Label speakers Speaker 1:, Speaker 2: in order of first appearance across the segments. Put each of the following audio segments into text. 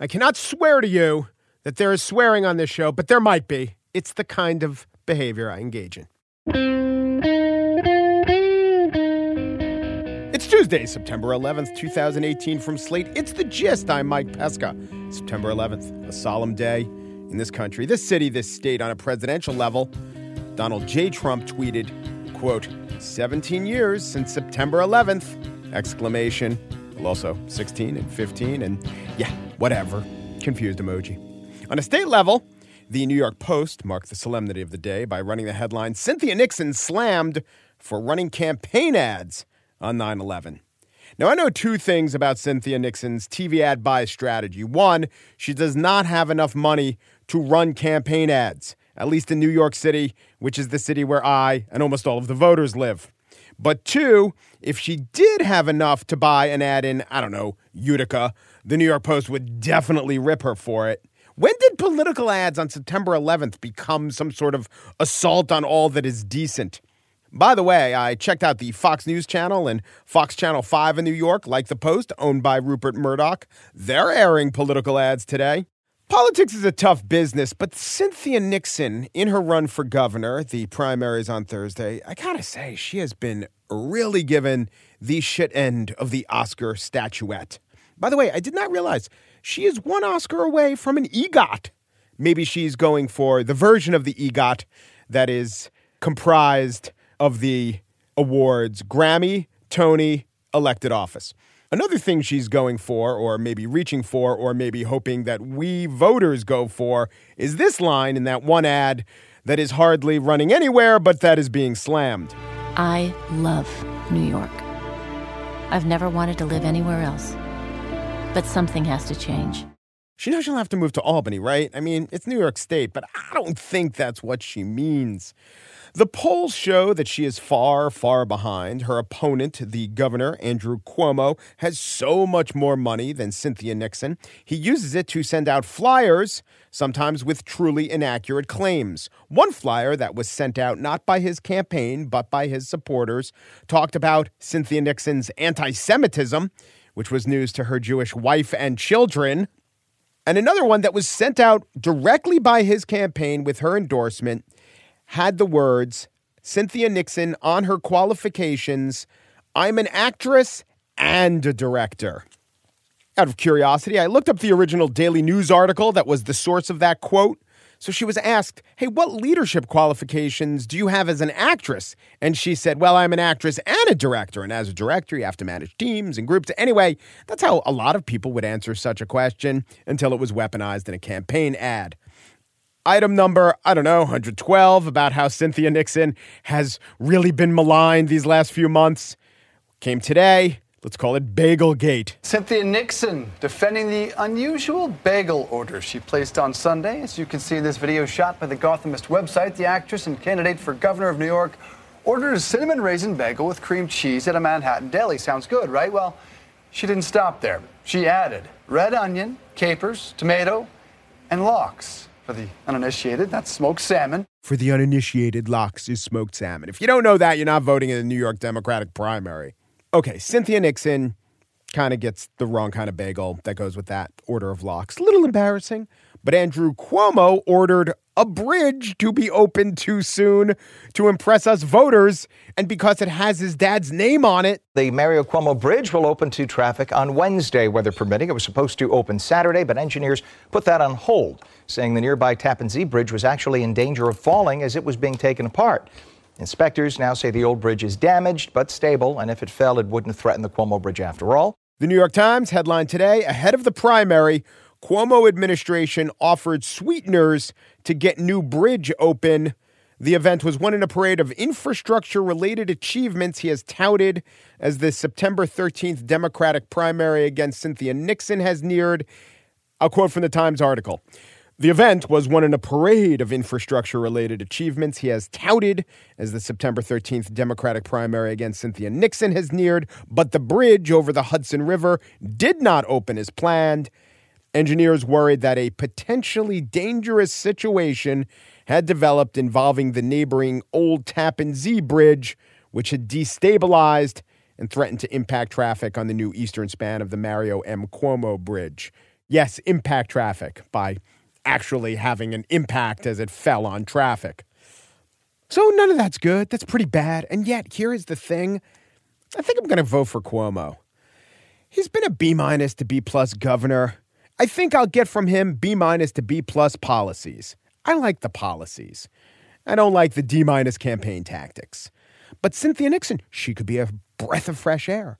Speaker 1: I cannot swear to you that there is swearing on this show, but there might be. It's the kind of behavior I engage in. It's Tuesday, September 11th, 2018, from Slate. It's the gist. I'm Mike Pesca. September 11th, a solemn day in this country, this city, this state on a presidential level. Donald J. Trump tweeted, quote, 17 years since September 11th, exclamation. Well, also 16 and 15 and yeah, whatever. Confused emoji. On a state level, the New York Post marked the solemnity of the day by running the headline Cynthia Nixon slammed for running campaign ads on 9 11. Now, I know two things about Cynthia Nixon's TV ad buy strategy. One, she does not have enough money to run campaign ads, at least in New York City, which is the city where I and almost all of the voters live. But two, if she did have enough to buy an ad in, I don't know, Utica, the New York Post would definitely rip her for it. When did political ads on September 11th become some sort of assault on all that is decent? By the way, I checked out the Fox News channel and Fox Channel 5 in New York, like the Post, owned by Rupert Murdoch. They're airing political ads today. Politics is a tough business, but Cynthia Nixon, in her run for governor, the primaries on Thursday, I gotta say, she has been really given the shit end of the Oscar statuette. By the way, I did not realize she is one Oscar away from an EGOT. Maybe she's going for the version of the EGOT that is comprised of the awards Grammy, Tony, elected office. Another thing she's going for, or maybe reaching for, or maybe hoping that we voters go for, is this line in that one ad that is hardly running anywhere, but that is being slammed.
Speaker 2: I love New York. I've never wanted to live anywhere else. But something has to change.
Speaker 1: She knows she'll have to move to Albany, right? I mean, it's New York State, but I don't think that's what she means. The polls show that she is far, far behind. Her opponent, the governor, Andrew Cuomo, has so much more money than Cynthia Nixon. He uses it to send out flyers, sometimes with truly inaccurate claims. One flyer that was sent out not by his campaign, but by his supporters, talked about Cynthia Nixon's anti Semitism, which was news to her Jewish wife and children. And another one that was sent out directly by his campaign with her endorsement had the words Cynthia Nixon on her qualifications I'm an actress and a director. Out of curiosity, I looked up the original Daily News article that was the source of that quote. So she was asked, Hey, what leadership qualifications do you have as an actress? And she said, Well, I'm an actress and a director. And as a director, you have to manage teams and groups. Anyway, that's how a lot of people would answer such a question until it was weaponized in a campaign ad. Item number, I don't know, 112 about how Cynthia Nixon has really been maligned these last few months came today. Let's call it Bagelgate.
Speaker 3: Cynthia Nixon defending the unusual bagel order she placed on Sunday. As you can see in this video shot by the Gothamist website, the actress and candidate for governor of New York ordered a cinnamon raisin bagel with cream cheese at a Manhattan deli. Sounds good, right? Well, she didn't stop there. She added red onion, capers, tomato, and lox. For the uninitiated, that's smoked salmon.
Speaker 1: For the uninitiated, lox is smoked salmon. If you don't know that, you're not voting in the New York Democratic primary. Okay, Cynthia Nixon kind of gets the wrong kind of bagel that goes with that order of lox. A little embarrassing. But Andrew Cuomo ordered a bridge to be opened too soon to impress us voters, and because it has his dad's name on it.
Speaker 4: The Mario Cuomo Bridge will open to traffic on Wednesday, weather permitting. It was supposed to open Saturday, but engineers put that on hold, saying the nearby Tappan Zee Bridge was actually in danger of falling as it was being taken apart. Inspectors now say the old bridge is damaged but stable, and if it fell, it wouldn't threaten the Cuomo Bridge after all.
Speaker 1: The New York Times headline today ahead of the primary Cuomo administration offered sweeteners to get new bridge open. The event was one in a parade of infrastructure related achievements he has touted as the September 13th Democratic primary against Cynthia Nixon has neared. A quote from the Times article. The event was one in a parade of infrastructure related achievements he has touted as the September 13th Democratic primary against Cynthia Nixon has neared, but the bridge over the Hudson River did not open as planned. Engineers worried that a potentially dangerous situation had developed involving the neighboring Old Tappan Zee Bridge, which had destabilized and threatened to impact traffic on the new eastern span of the Mario M. Cuomo Bridge. Yes, impact traffic by actually having an impact as it fell on traffic. So none of that's good. That's pretty bad. And yet, here is the thing I think I'm going to vote for Cuomo. He's been a B minus to B plus governor. I think I'll get from him B minus to B plus policies. I like the policies. I don't like the D minus campaign tactics. But Cynthia Nixon, she could be a breath of fresh air.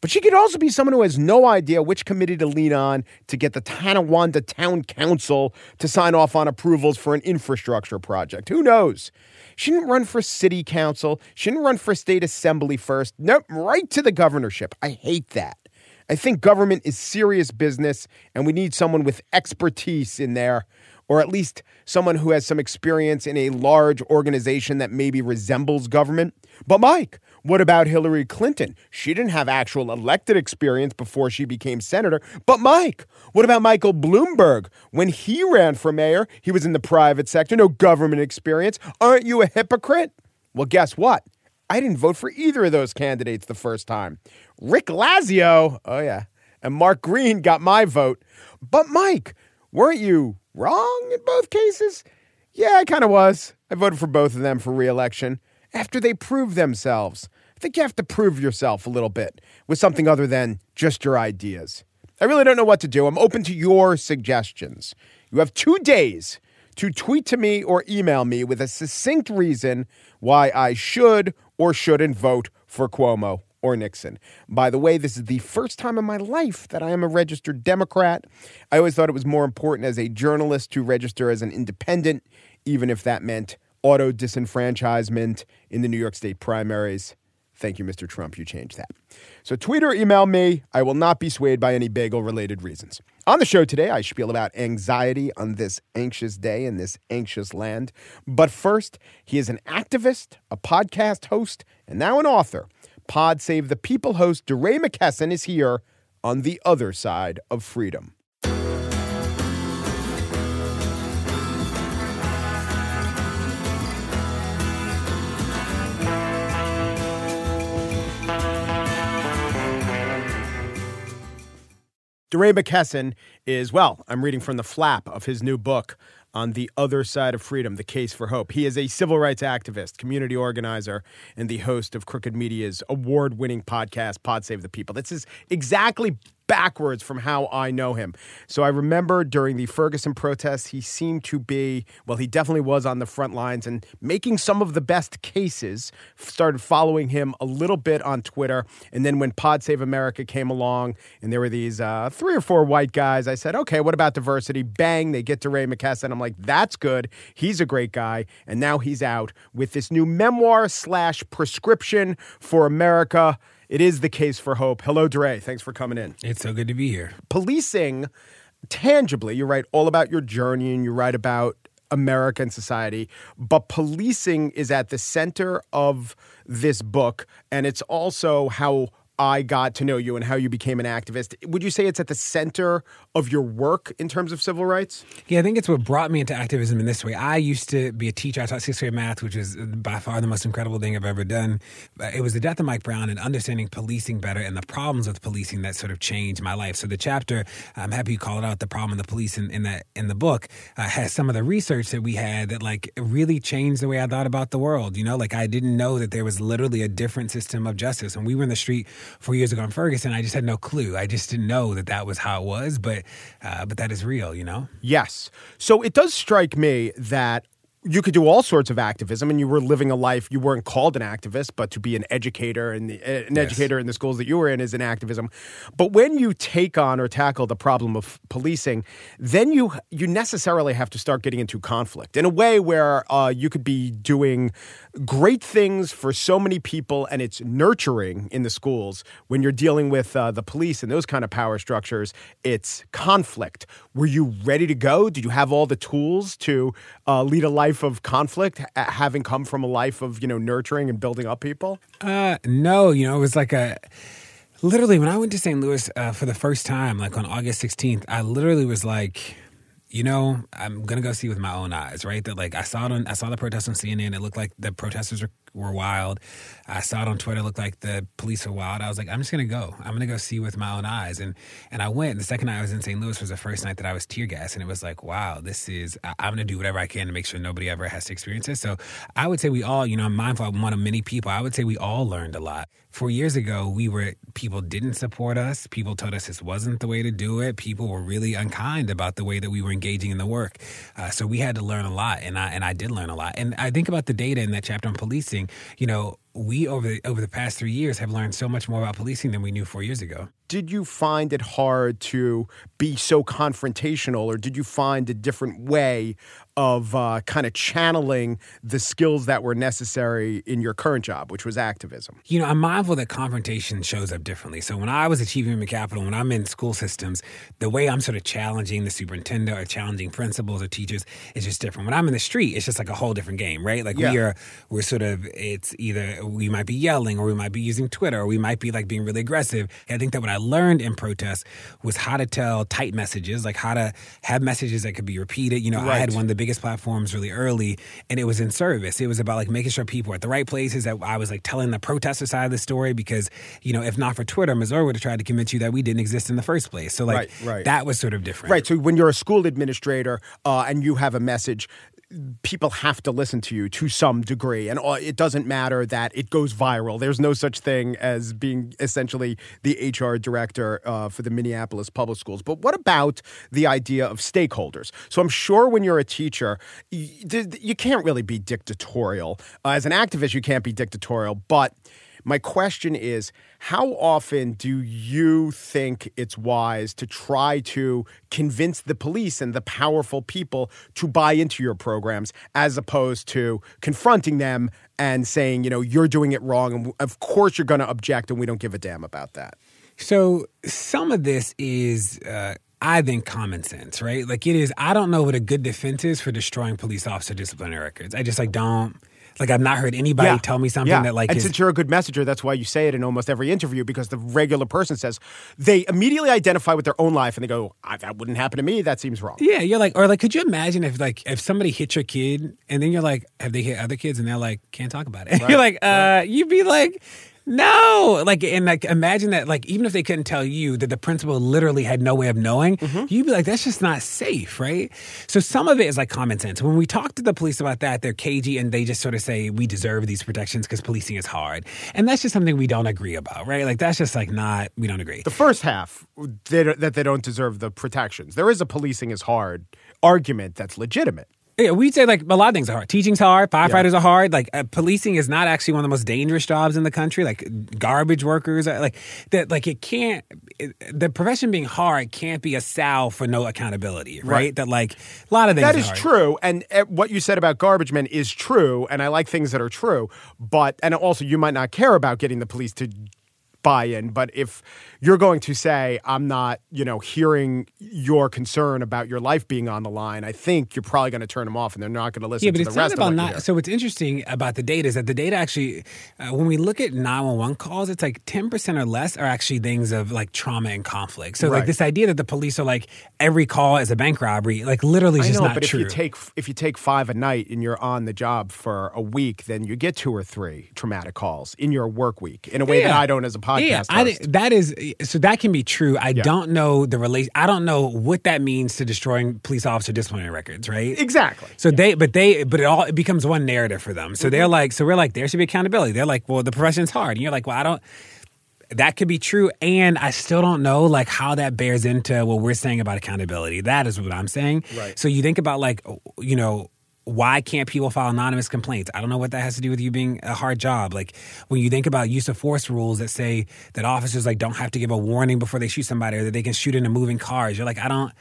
Speaker 1: But she could also be someone who has no idea which committee to lean on to get the Tonawanda Town Council to sign off on approvals for an infrastructure project. Who knows? She didn't run for city council. She didn't run for state assembly first. Nope, right to the governorship. I hate that. I think government is serious business, and we need someone with expertise in there, or at least someone who has some experience in a large organization that maybe resembles government. But, Mike, what about Hillary Clinton? She didn't have actual elected experience before she became senator. But Mike, what about Michael Bloomberg? When he ran for mayor, he was in the private sector, no government experience. Aren't you a hypocrite? Well, guess what? I didn't vote for either of those candidates the first time. Rick Lazio, oh yeah, and Mark Green got my vote. But Mike, weren't you wrong in both cases? Yeah, I kind of was. I voted for both of them for reelection after they proved themselves. I think you have to prove yourself a little bit with something other than just your ideas. I really don't know what to do. I'm open to your suggestions. You have two days to tweet to me or email me with a succinct reason why I should or shouldn't vote for Cuomo or Nixon. By the way, this is the first time in my life that I am a registered Democrat. I always thought it was more important as a journalist to register as an independent, even if that meant auto disenfranchisement in the New York State primaries. Thank you, Mr. Trump. You changed that. So tweet or email me. I will not be swayed by any bagel related reasons. On the show today, I spiel about anxiety on this anxious day in this anxious land. But first, he is an activist, a podcast host, and now an author. Pod Save the People host DeRay McKesson is here on the other side of freedom. DeRay McKesson is, well, I'm reading from the flap of his new book on the other side of freedom, the case for hope. He is a civil rights activist, community organizer, and the host of Crooked Media's award winning podcast, Pod Save the People. This is exactly backwards from how I know him. So I remember during the Ferguson protests, he seemed to be, well, he definitely was on the front lines and making some of the best cases. Started following him a little bit on Twitter. And then when Pod Save America came along and there were these uh, three or four white guys, I said, okay, what about diversity? Bang, they get DeRay McKesson. I'm like, that's good. He's a great guy. And now he's out with this new memoir slash prescription for America. It is the case for hope. Hello, DeRay. Thanks for coming in.
Speaker 5: It's so good to be here.
Speaker 1: Policing, tangibly, you write all about your journey and you write about American society, but policing is at the center of this book, and it's also how I got to know you and how you became an activist. Would you say it's at the center of your work in terms of civil rights?
Speaker 5: Yeah, I think it's what brought me into activism in this way. I used to be a teacher. I taught sixth grade math, which is by far the most incredible thing I've ever done. It was the death of Mike Brown and understanding policing better and the problems with policing that sort of changed my life. So the chapter, I'm happy you called it out, the problem of the police in, in that in the book, uh, has some of the research that we had that like really changed the way I thought about the world. You know, like I didn't know that there was literally a different system of justice. When we were in the street four years ago in Ferguson, I just had no clue. I just didn't know that that was how it was, but uh, but that is real, you know.
Speaker 1: Yes. So it does strike me that you could do all sorts of activism and you were living a life you weren't called an activist but to be an educator and an yes. educator in the schools that you were in is an activism. But when you take on or tackle the problem of policing then you you necessarily have to start getting into conflict in a way where uh, you could be doing great things for so many people and it's nurturing in the schools. When you're dealing with uh, the police and those kind of power structures it's conflict. Were you ready to go? Did you have all the tools to uh, lead a life life of conflict, having come from a life of you know nurturing and building up people?
Speaker 5: Uh, no, you know, it was like a literally when I went to St. Louis uh, for the first time, like on August 16th, I literally was like, you know, I'm gonna go see with my own eyes, right? That like I saw it on, I saw the protests on CNN. It looked like the protesters were were wild. I saw it on Twitter. It looked like the police were wild. I was like, I'm just gonna go. I'm gonna go see with my own eyes. And and I went. The second night I was in St. Louis was the first night that I was tear gas, and it was like, wow, this is. I, I'm gonna do whatever I can to make sure nobody ever has to experience this. So I would say we all, you know, I'm mindful. I'm one of many people. I would say we all learned a lot. Four years ago, we were people didn't support us. People told us this wasn't the way to do it. People were really unkind about the way that we were engaging in the work. Uh, so we had to learn a lot, and I and I did learn a lot. And I think about the data in that chapter on policing. You know, we over the, over the past three years have learned so much more about policing than we knew four years ago.
Speaker 1: Did you find it hard to be so confrontational, or did you find a different way of uh, kind of channeling the skills that were necessary in your current job, which was activism?
Speaker 5: You know, I'm mindful that confrontation shows up differently. So when I was achieving human capital, when I'm in school systems, the way I'm sort of challenging the superintendent or challenging principals or teachers is just different. When I'm in the street, it's just like a whole different game, right? Like
Speaker 1: Yeah.
Speaker 5: we are, we're sort of, it's either we might be yelling or we might be using Twitter or we might be like being really aggressive. I think that what I learned in protest was how to tell tight messages, like how to have messages that could be repeated. You know, I had one of the biggest platforms really early and it was in service. It was about like making sure people were at the right places that I was like telling the protester side of the story because, you know, if not for Twitter, Missouri would have tried to convince you that we didn't exist in the first place. So like
Speaker 1: Right, right.
Speaker 5: that was sort of different.
Speaker 1: Right. So when you're a school administrator uh, and you have a message, people have to listen to you to some degree, and it doesn't matter that it goes viral. There's no such thing as being essentially the HR director uh, for the Minneapolis public schools. But what about the idea of stakeholders? So I'm sure when you're a teacher, you, you can't really be dictatorial. Uh, as an activist, you can't be dictatorial, but my question is how often do you think it's wise to try to convince the police and the powerful people to buy into your programs as opposed to confronting them and saying, you know, you're doing it wrong and of course you're going to object and we don't give a damn about that?
Speaker 5: So some of this is, uh, I think, common sense, right? Like it is. I don't know what a good defense is for destroying police officer disciplinary records. I just like don't. Like I've not heard anybody tell me something
Speaker 1: Yeah.
Speaker 5: that like
Speaker 1: and
Speaker 5: is,
Speaker 1: since you're a good messenger, that's why you say it in almost every interview because the regular person says they immediately identify with their own life and they go, "Ah, "That wouldn't happen to me. That seems wrong."
Speaker 5: Yeah, you're like, or like, could you imagine if like if somebody hit your kid and then you're like, have they hit other kids and they're like, can't talk about it. you're like, uh, you'd be like, no, like, and like, imagine that, like, even if they couldn't tell you that the principal literally had no way of knowing, mm-hmm. you'd be like, that's just not safe, right? So some of it is like common sense. When we talk to the police about that, they're cagey and they just sort of say we deserve these protections because policing is hard, and that's just something we don't agree about, right? Like that's just like not we don't agree.
Speaker 1: The first half, they, that they don't deserve the protections. There is a policing is hard argument that's legitimate.
Speaker 5: Yeah, we'd say like a lot of things are hard. Teaching's hard. Firefighters are hard. Like uh, policing is not actually one of the most dangerous jobs in the country. Like garbage workers, are, like that. Like it can't. It, the profession being hard can't be a salve for no accountability, right?
Speaker 1: Right.
Speaker 5: That like a lot of things.
Speaker 1: That is true, and uh, what you said about garbage men is true, and I like things that are true. But and also, you might not care about getting the police to buy in, but if you're going to say I'm not, you know, hearing your concern about your life being on the line, I think you're probably going to turn them off, and they're not going to listen
Speaker 5: Yeah, but
Speaker 1: to
Speaker 5: it's
Speaker 1: the
Speaker 5: not
Speaker 1: rest of
Speaker 5: about not. So what's interesting about the data is that the data actually, uh, when we look at nine one one calls, it's like ten percent or less are actually things of like trauma and conflict. So like this idea that the police are like every call is a bank robbery, like literally, is
Speaker 1: I
Speaker 5: just
Speaker 1: know,
Speaker 5: not
Speaker 1: but
Speaker 5: true.
Speaker 1: if you take if you take five a night and you're on the job for a week, then you get two or three traumatic calls in your work week in a way that I don't as a podcast
Speaker 5: Yeah, I, that is so that can be true. I don't know the relation. I don't know what that means to destroying police officer disciplinary records, right?
Speaker 1: Exactly.
Speaker 5: So they, but they, but it all it becomes one narrative for them. So
Speaker 1: Mm-hmm.
Speaker 5: they're like, so we're like, there should be accountability. They're like, well, the profession's hard, and you're like, well, I don't. That could be true, and I still don't know like how that bears into what we're saying about accountability. That is what I'm saying.
Speaker 1: Right.
Speaker 5: So you think about like, you know, why can't people file anonymous complaints? I don't know what that has to do with you being a hard job. Like when you think about use of force rules that say that officers like don't have to give a warning before they shoot somebody or that they can shoot into moving cars. You're like, I don't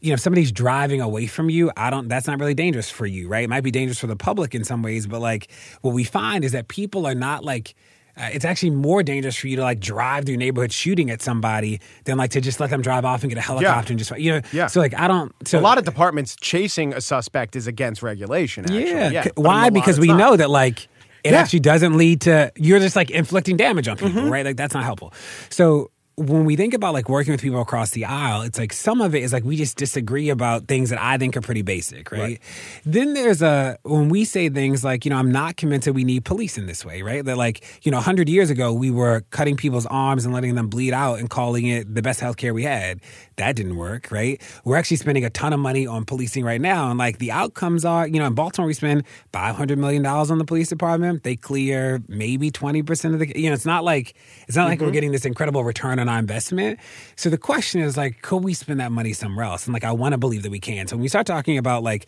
Speaker 5: you know, if somebody's driving away from you, I don't that's not really dangerous for you, right? It might be dangerous for the public in some ways, but like what we find is that people are not like uh, it's actually more dangerous for you to like drive through your neighborhood shooting at somebody than like to just let them drive off and get a helicopter and just you know.
Speaker 1: Yeah.
Speaker 5: So like I don't. So
Speaker 1: a lot of departments chasing a suspect is against regulation. Actually.
Speaker 5: yeah.
Speaker 1: yeah.
Speaker 5: c-
Speaker 1: But in a
Speaker 5: Why? Because we
Speaker 1: not.
Speaker 5: know that like it
Speaker 1: Yeah.
Speaker 5: actually doesn't lead to you're just like inflicting damage on people,
Speaker 1: Mm-hmm.
Speaker 5: right? Like that's not helpful. So when we think about like working with people across the aisle, it's like some of it is like we just disagree about things that I think are pretty basic, right? right? Then there's a when we say things like, you know, I'm not convinced that we need police in this way, right? That like, you know, 100 years ago we were cutting people's arms and letting them bleed out and calling it the best healthcare we had. That didn't work, right? We're actually spending a ton of money on policing right now and like the outcomes are, you know, in Baltimore we spend 500 million dollars on the police department. They clear maybe 20% of the you know, it's not like it's not mm-hmm. like we're mm-hmm. getting this incredible return on on our investment. So the question is like, could we spend that money somewhere else? And like, I want to believe that we can. So when we start talking about like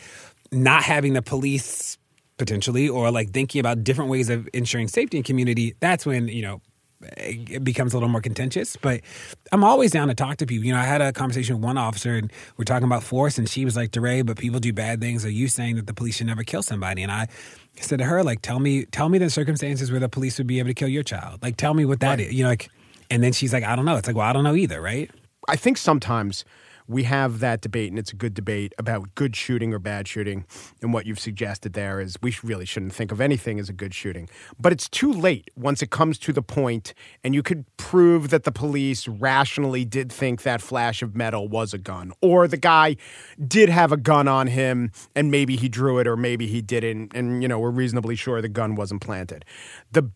Speaker 5: not having the police potentially, or like thinking about different ways of ensuring safety in community, that's when you know it becomes a little more contentious. But I'm always down to talk to people. You know, I had a conversation with one officer and we're talking about force, and she was like, DeRay, but people do bad things. Are you saying that the police should never kill somebody? And I said to her, like, tell me, tell me the circumstances where the police would be able to kill your child. Like, tell me what that right. is. You know, like and then she's like, I don't know. It's like, well, I don't know either, right?
Speaker 1: I think sometimes we have that debate, and it's a good debate about good shooting or bad shooting. And what you've suggested there is we really shouldn't think of anything as a good shooting. But it's too late once it comes to the point, and you could prove that the police rationally did think that flash of metal was a gun, or the guy did have a gun on him, and maybe he drew it, or maybe he didn't, and you know we're reasonably sure the gun wasn't planted. The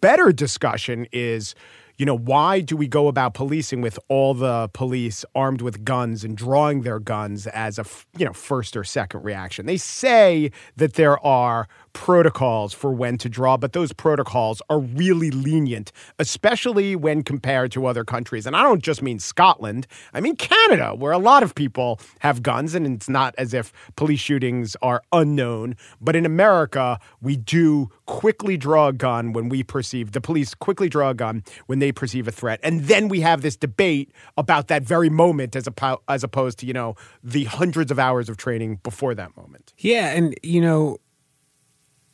Speaker 1: better discussion is you know, why do we go about policing with all the police armed with guns and drawing their guns as a, you know, first or second reaction? They say that there are protocols for when to draw, but those protocols are really lenient, especially when compared to other countries. And I don't just mean Scotland, I mean Canada, where a lot of people have guns, and it's not as if police shootings are unknown. But in America, we do quickly draw a gun when we perceive the police quickly draw a gun when they perceive a threat. And then we have this debate about that very moment as, as opposed to, you know, the hundreds of hours of training before that moment.
Speaker 5: Yeah. And, you know,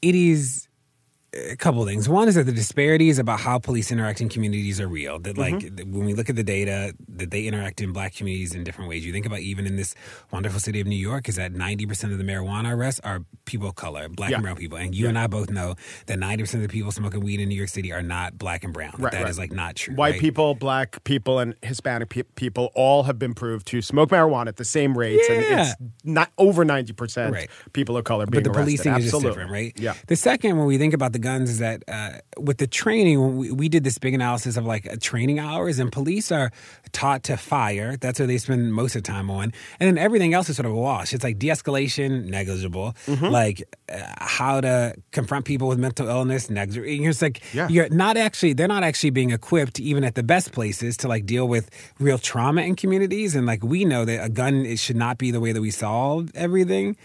Speaker 5: it is a couple things. One is that the disparities about how police interact in communities are real. That like mm-hmm. when we look at the data, that they interact in black communities in different ways. You think about even in this wonderful city of New York, is that ninety percent of the marijuana arrests are people of color, black yeah. and brown people. And you yeah. and I both know that ninety percent of the people smoking weed in New York City are not black and brown. Right, that right. is like not true.
Speaker 1: White
Speaker 5: right?
Speaker 1: people, black people, and Hispanic pe- people all have been proved to smoke marijuana at the same rates, yeah. and it's not over ninety percent people of color being
Speaker 5: But the
Speaker 1: arrested.
Speaker 5: policing
Speaker 1: Absolutely.
Speaker 5: is just different, right?
Speaker 1: Yeah.
Speaker 5: The second, when we think about the guns, is that. Uh, uh, with the training, we, we, did this big analysis of like training hours, and police are taught to fire. That's what they spend most of the time on, and then everything else is sort of a wash. It's like de-escalation, negligible. Mm-hmm. Like uh, how to confront people with mental illness, negligible. It's like yeah. you're not actually. They're not actually being equipped, even at the best places, to like deal with real trauma in communities. And like we know that a gun it should not be the way that we solve everything.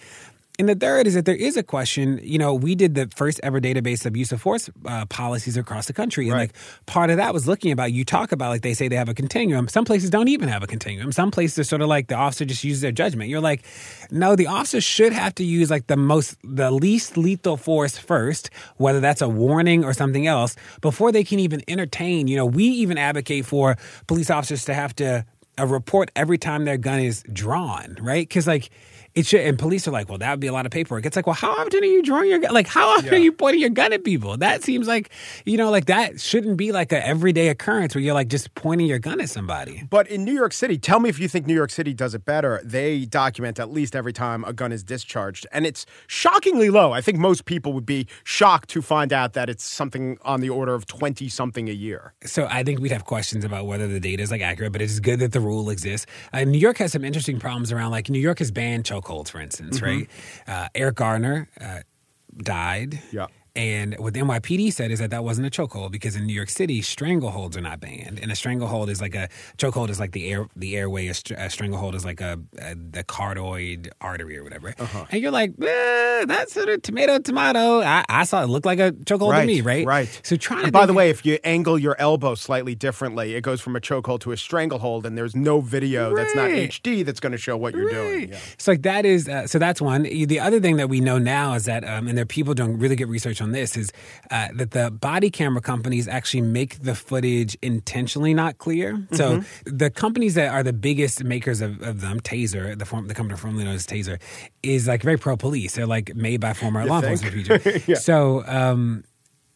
Speaker 5: And the third is that there is a question. You know, we did the first ever database of use of force uh, policies across the country, and right. like part of that was looking about. You talk about like they say they have a continuum. Some places don't even have a continuum. Some places are sort of like the officer just uses their judgment. You're like, no, the officer should have to use like the most, the least lethal force first, whether that's a warning or something else, before they can even entertain. You know, we even advocate for police officers to have to a uh, report every time their gun is drawn, right? Because like it should, and police are like, well, that would be a lot of paperwork. It's like, well, how often are you drawing your gun? Like, how often yeah. are you pointing your gun at people? That seems like, you know, like that shouldn't be like an everyday occurrence where you're like just pointing your gun at somebody.
Speaker 1: But in New York City, tell me if you think New York City does it better. They document at least every time a gun is discharged, and it's shockingly low. I think most people would be shocked to find out that it's something on the order of 20 something a year.
Speaker 5: So I think we'd have questions about whether the data is like accurate, but it's good that the rule exists. Uh, New York has some interesting problems around, like, New York has banned chokeholds, for instance, mm-hmm. right? Uh, Eric Garner uh, died.
Speaker 1: Yeah.
Speaker 5: And what the NYPD said is that that wasn't a chokehold because in New York City, strangleholds are not banned. And a stranglehold is like a chokehold is like the air the airway. A, a stranglehold is like a, a, the carotid artery or whatever. Uh-huh. And you're like, eh, that's sort of tomato tomato. I, I, saw it looked like a chokehold
Speaker 1: right,
Speaker 5: to me, right?
Speaker 1: Right.
Speaker 5: So trying.
Speaker 1: And by the way, if you angle your elbow slightly differently, it goes from a chokehold to a stranglehold, and there's no video right. that's not HD that's going to show what you're right. doing. Yeah.
Speaker 5: So like that is uh, so that's one. The other thing that we know now is that, um, and there are people doing really good research on on this is uh, that the body camera companies actually make the footage intentionally not clear. Mm-hmm. So the companies that are the biggest makers of, of them, Taser, the form, the company formerly known as Taser, is like very pro police. They're like made by former you law enforcement people. yeah. So. Um,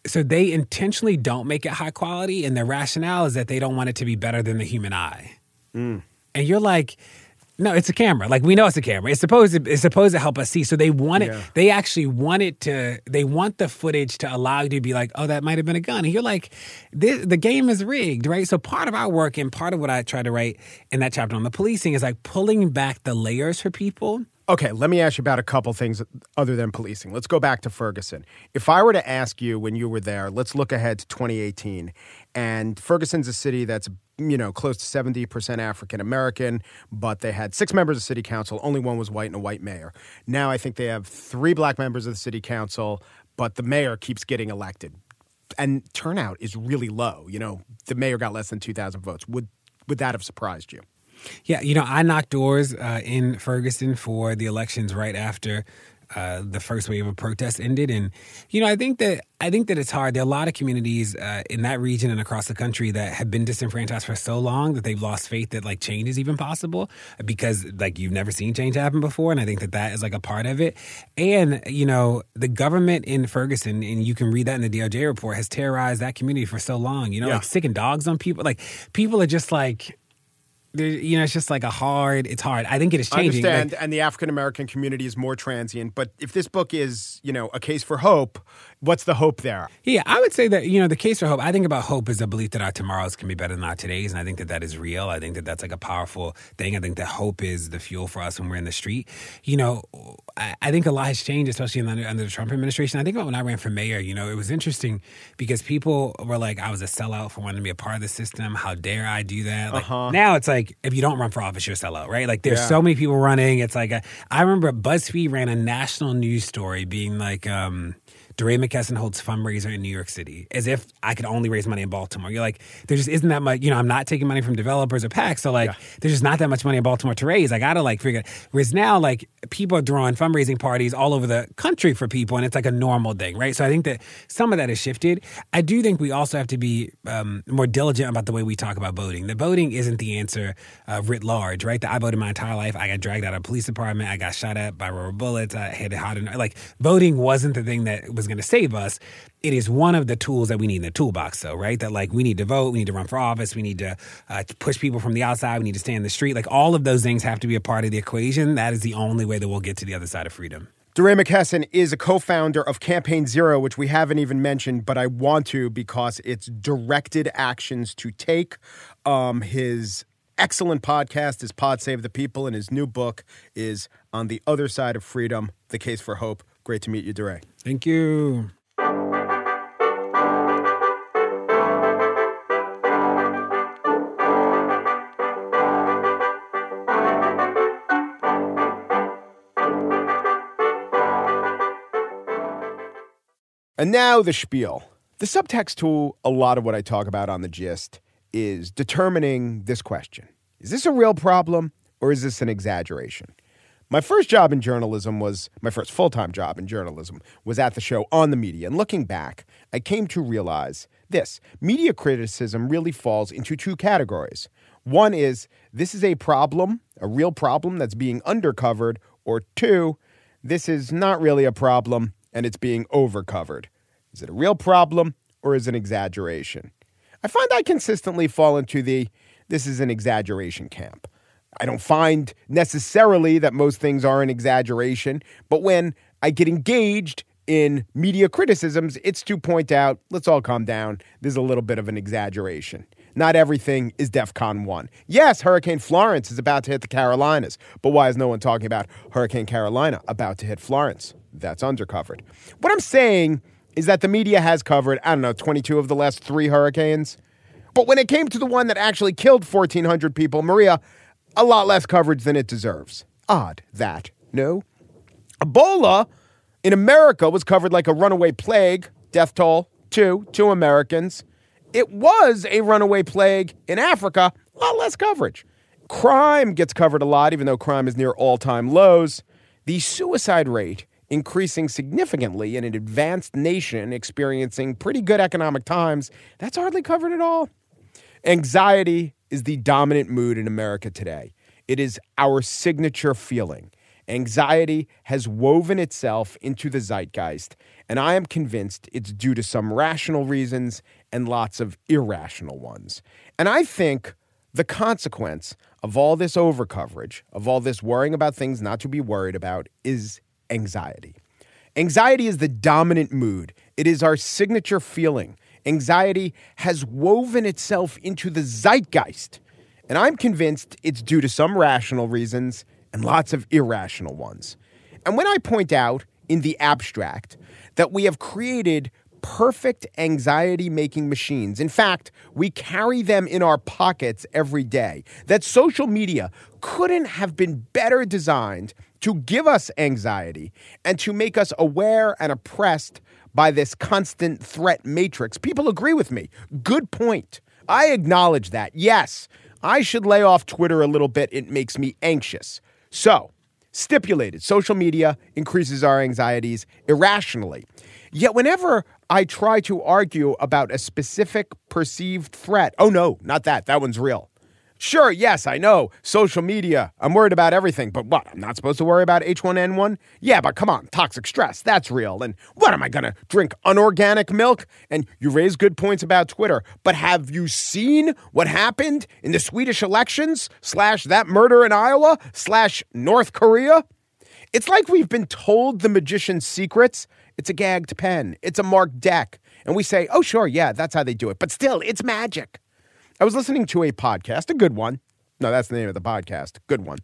Speaker 5: so they intentionally don't make it high quality, and their rationale is that they don't want it to be better than the human eye.
Speaker 1: Mm.
Speaker 5: And you're like, no, it's a camera. Like we know it's a camera. It's supposed to it's supposed to help us see. So they want it.
Speaker 1: Yeah.
Speaker 5: They actually want it to. They want the footage to allow you to be like, oh, that might have been a gun. And you're like, this, the game is rigged, right? So part of our work and part of what I try to write in that chapter on the policing is like pulling back the layers for people.
Speaker 1: Okay, let me ask you about a couple things other than policing. Let's go back to Ferguson. If I were to ask you when you were there, let's look ahead to 2018. And Ferguson's a city that's, you know, close to 70% African American, but they had six members of city council. Only one was white and a white mayor. Now I think they have three black members of the city council, but the mayor keeps getting elected. And turnout is really low. You know, the mayor got less than 2,000 votes. Would, would that have surprised you?
Speaker 5: Yeah, you know, I knocked doors uh, in Ferguson for the elections right after uh, the first wave of protests ended, and you know, I think that I think that it's hard. There are a lot of communities uh, in that region and across the country that have been disenfranchised for so long that they've lost faith that like change is even possible because like you've never seen change happen before, and I think that that is like a part of it. And you know, the government in Ferguson, and you can read that in the DOJ report, has terrorized that community for so long. You know,
Speaker 1: Yeah.
Speaker 5: like sicking dogs on people. Like people are just like there, you know, it's just like a hard. It's hard. I think it is
Speaker 1: I
Speaker 5: changing.
Speaker 1: understand,
Speaker 5: Like,
Speaker 1: and the African American community is more transient. But if this book is, you know, a case for hope, what's the hope there?
Speaker 5: yeah, I would say that you know the case for hope. I think about hope as a belief that our tomorrows can be better than our todays, and I think that that is real. I think that that's like a powerful thing. I think that hope is the fuel for us when we're in the street. You know, I, I think a lot has changed, especially under, under the Trump administration. I think about when I ran for mayor. You know, it was interesting because people were like, I was a sellout for wanting to be a part of the system. How dare I do that? Like now, it's like if you don't run for office, you're a sellout, right? Like there's
Speaker 1: Yeah.
Speaker 5: so many people running. It's like a, I remember BuzzFeed ran a national news story being like. um DeRay McKesson holds fundraiser in New York City, as if I could only raise money in Baltimore. You're like, there just isn't that much. You know, I'm not taking money from developers or PACs, so like, there's just not that much money in Baltimore to raise. I gotta like figure. Whereas now, like, people are throwing fundraising parties all over the country for people, and it's like a normal thing, right? So I think that some of that has shifted. I do think we also have to be um, more diligent about the way we talk about voting. The voting isn't the answer uh, writ large, right? That I voted my entire life. I got dragged out of a police department. I got shot at by rubber bullets. I had it hot and like voting wasn't the thing that was going to save us. It is one of the tools that we need in the toolbox, though, right? That like we need to vote, we need to run for office, we need to uh, push people from the outside, we need to stay in the street. Like all of those things have to be a part of the equation. That is the only way that we'll get to the other side of freedom.
Speaker 1: DeRay McKesson is a co-founder of Campaign Zero, which we haven't even mentioned, but I want to because it's directed actions to take. Um, his excellent podcast is Pod Save the People, and his new book is On the Other Side of Freedom: The Case for Hope. Great to meet you, DeRay.
Speaker 5: Thank you.
Speaker 1: And now the spiel. The subtext to a lot of what I talk about on the gist is determining this question Is this a real problem or is this an exaggeration? My first job in journalism was my first full time job in journalism was at the show On the Media. And looking back, I came to realize this media criticism really falls into two categories. One is this is a problem, a real problem that's being undercovered, or two, this is not really a problem and it's being overcovered. Is it a real problem or is it an exaggeration? I find I consistently fall into the this is an exaggeration camp. I don't find necessarily that most things are an exaggeration, but when I get engaged in media criticisms, it's to point out, let's all calm down. There's a little bit of an exaggeration. Not everything is DEFCON 1. Yes, Hurricane Florence is about to hit the Carolinas, but why is no one talking about Hurricane Carolina about to hit Florence? That's undercovered. What I'm saying is that the media has covered, I don't know, 22 of the last three hurricanes. But when it came to the one that actually killed 1,400 people, Maria, a lot less coverage than it deserves. Odd that, no? Ebola in America was covered like a runaway plague, death toll, two, two Americans. It was a runaway plague in Africa, a lot less coverage. Crime gets covered a lot, even though crime is near all time lows. The suicide rate increasing significantly in an advanced nation experiencing pretty good economic times, that's hardly covered at all. Anxiety is the dominant mood in America today. It is our signature feeling. Anxiety has woven itself into the zeitgeist, and I am convinced it's due to some rational reasons and lots of irrational ones. And I think the consequence of all this overcoverage, of all this worrying about things not to be worried about, is anxiety. Anxiety is the dominant mood, it is our signature feeling. Anxiety has woven itself into the zeitgeist. And I'm convinced it's due to some rational reasons and lots of irrational ones. And when I point out in the abstract that we have created perfect anxiety making machines, in fact, we carry them in our pockets every day, that social media couldn't have been better designed to give us anxiety and to make us aware and oppressed by this constant threat matrix. People agree with me. Good point. I acknowledge that. Yes, I should lay off Twitter a little bit. It makes me anxious. So, stipulated, social media increases our anxieties irrationally. Yet, whenever I try to argue about a specific perceived threat, oh no, not that, that one's real. Sure, yes, I know. Social media. I'm worried about everything. But what? I'm not supposed to worry about H1N1? Yeah, but come on. Toxic stress. That's real. And what am I going to drink? Unorganic milk? And you raise good points about Twitter. But have you seen what happened in the Swedish elections? Slash that murder in Iowa? Slash North Korea? It's like we've been told the magician's secrets. It's a gagged pen, it's a marked deck. And we say, oh, sure, yeah, that's how they do it. But still, it's magic. I was listening to a podcast, a good one. No, that's the name of the podcast. Good one.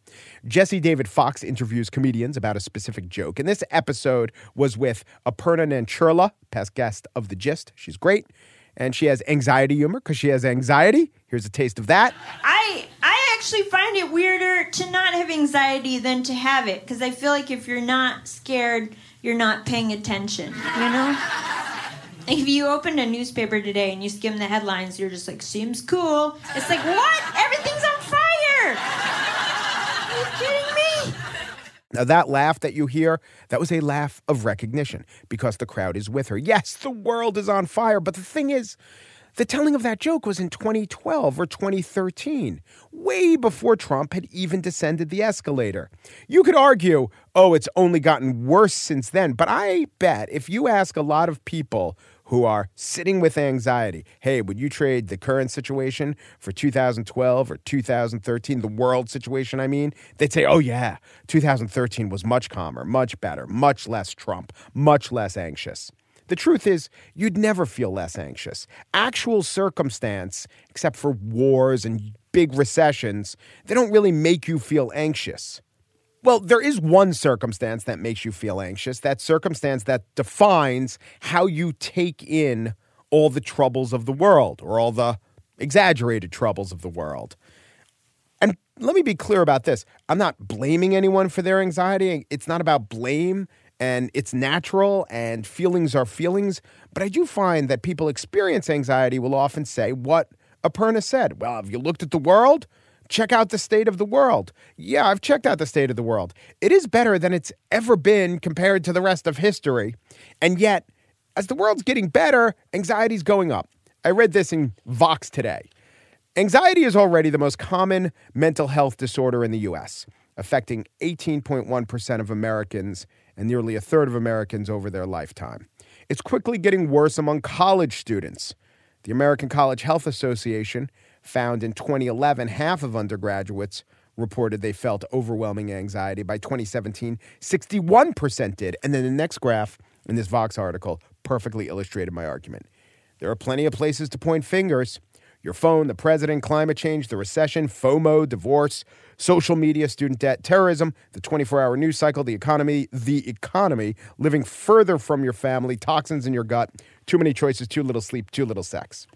Speaker 1: Jesse David Fox interviews comedians about a specific joke. And this episode was with Aparna Nancherla, past guest of The Gist. She's great. And she has anxiety humor because she has anxiety. Here's a taste of that.
Speaker 6: I I actually find it weirder to not have anxiety than to have it because I feel like if you're not scared, you're not paying attention, you know? If you opened a newspaper today and you skim the headlines, you're just like, seems cool. It's like, what? Everything's on fire. Are you kidding me?
Speaker 1: Now, that laugh that you hear, that was a laugh of recognition because the crowd is with her. Yes, the world is on fire, but the thing is, the telling of that joke was in 2012 or 2013, way before Trump had even descended the escalator. You could argue, oh, it's only gotten worse since then, but I bet if you ask a lot of people who are sitting with anxiety. Hey, would you trade the current situation for 2012 or 2013, the world situation, I mean? They'd say, oh, yeah, 2013 was much calmer, much better, much less Trump, much less anxious. The truth is, you'd never feel less anxious. Actual circumstance, except for wars and big recessions, they don't really make you feel anxious. Well, there is one circumstance that makes you feel anxious, that circumstance that defines how you take in all the troubles of the world or all the exaggerated troubles of the world. And let me be clear about this I'm not blaming anyone for their anxiety. It's not about blame, and it's natural, and feelings are feelings. But I do find that people experience anxiety will often say what Aparna said. Well, have you looked at the world? Check out the state of the world. Yeah, I've checked out the state of the world. It is better than it's ever been compared to the rest of history. And yet, as the world's getting better, anxiety's going up. I read this in Vox today. Anxiety is already the most common mental health disorder in the US, affecting 18.1% of Americans and nearly a third of Americans over their lifetime. It's quickly getting worse among college students. The American College Health Association found in 2011 half of undergraduates reported they felt overwhelming anxiety. By 2017, 61% did. And then the next graph in this Vox article perfectly illustrated my argument. There are plenty of places to point fingers your phone, the president, climate change, the recession, FOMO, divorce, social media, student debt, terrorism, the 24 hour news cycle, the economy, the economy, living further from your family, toxins in your gut, too many choices, too little sleep, too little sex.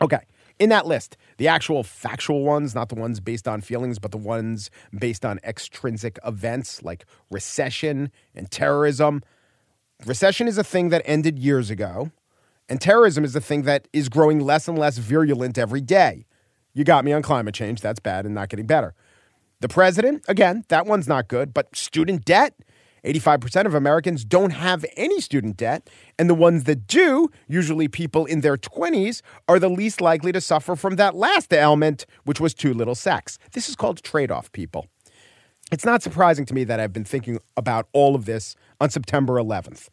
Speaker 1: Okay, in that list, the actual factual ones, not the ones based on feelings, but the ones based on extrinsic events like recession and terrorism. Recession is a thing that ended years ago, and terrorism is a thing that is growing less and less virulent every day. You got me on climate change. That's bad and not getting better. The president, again, that one's not good, but student debt, 85% of Americans don't have any student debt, and the ones that do, usually people in their 20s, are the least likely to suffer from that last ailment, which was too little sex. This is called trade off, people. It's not surprising to me that I've been thinking about all of this on September 11th.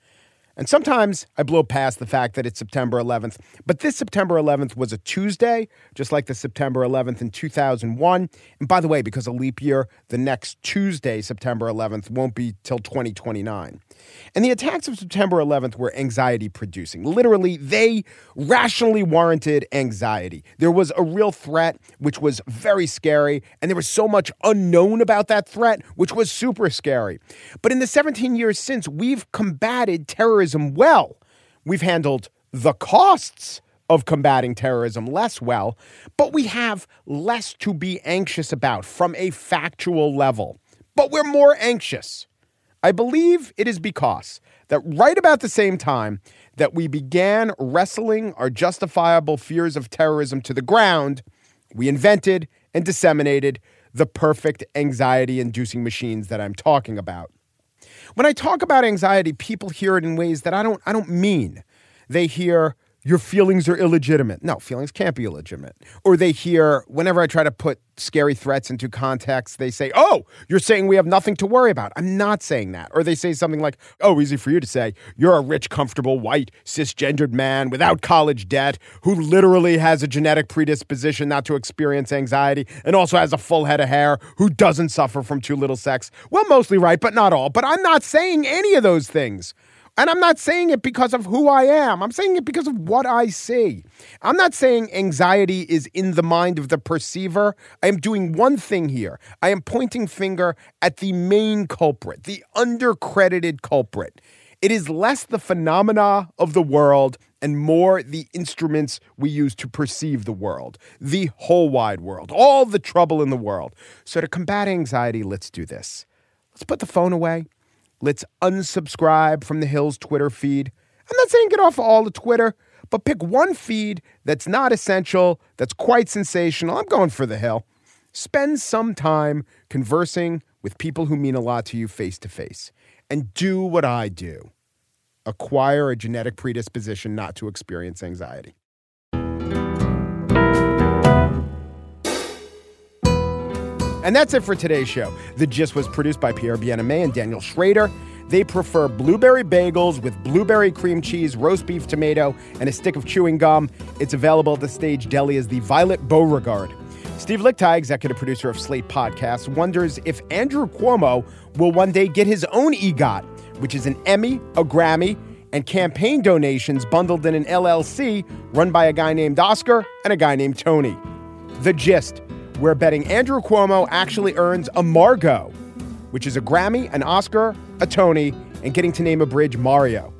Speaker 1: And sometimes I blow past the fact that it's September 11th, but this September 11th was a Tuesday, just like the September 11th in 2001. And by the way, because of leap year, the next Tuesday, September 11th, won't be till 2029. And the attacks of September 11th were anxiety producing. Literally, they rationally warranted anxiety. There was a real threat, which was very scary, and there was so much unknown about that threat, which was super scary. But in the 17 years since, we've combated terrorism well. We've handled the costs of combating terrorism less well, but we have less to be anxious about from a factual level. But we're more anxious. I believe it is because that right about the same time that we began wrestling our justifiable fears of terrorism to the ground, we invented and disseminated the perfect anxiety inducing machines that I'm talking about. When I talk about anxiety, people hear it in ways that I don't I don't mean. They hear your feelings are illegitimate. No, feelings can't be illegitimate. Or they hear, whenever I try to put scary threats into context, they say, Oh, you're saying we have nothing to worry about. I'm not saying that. Or they say something like, Oh, easy for you to say, you're a rich, comfortable, white, cisgendered man without college debt who literally has a genetic predisposition not to experience anxiety and also has a full head of hair who doesn't suffer from too little sex. Well, mostly right, but not all. But I'm not saying any of those things. And I'm not saying it because of who I am. I'm saying it because of what I see. I'm not saying anxiety is in the mind of the perceiver. I am doing one thing here. I am pointing finger at the main culprit, the undercredited culprit. It is less the phenomena of the world and more the instruments we use to perceive the world, the whole wide world, all the trouble in the world. So, to combat anxiety, let's do this. Let's put the phone away. Let's unsubscribe from the Hills Twitter feed. I'm not saying get off all the Twitter, but pick one feed that's not essential, that's quite sensational. I'm going for the Hill. Spend some time conversing with people who mean a lot to you face to face. And do what I do acquire a genetic predisposition not to experience anxiety. And that's it for today's show. The Gist was produced by Pierre Bienaimé and Daniel Schrader. They prefer blueberry bagels with blueberry cream cheese, roast beef tomato, and a stick of chewing gum. It's available at the stage deli as the Violet Beauregarde. Steve Lickteig, executive producer of Slate Podcasts, wonders if Andrew Cuomo will one day get his own EGOT, which is an Emmy, a Grammy, and campaign donations bundled in an LLC run by a guy named Oscar and a guy named Tony. The Gist we're betting Andrew Cuomo actually earns a Margot, which is a Grammy, an Oscar, a Tony, and getting to name a bridge Mario.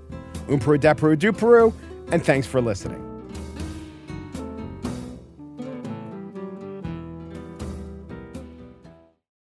Speaker 1: Umperu Deperu Duperu, and thanks for listening.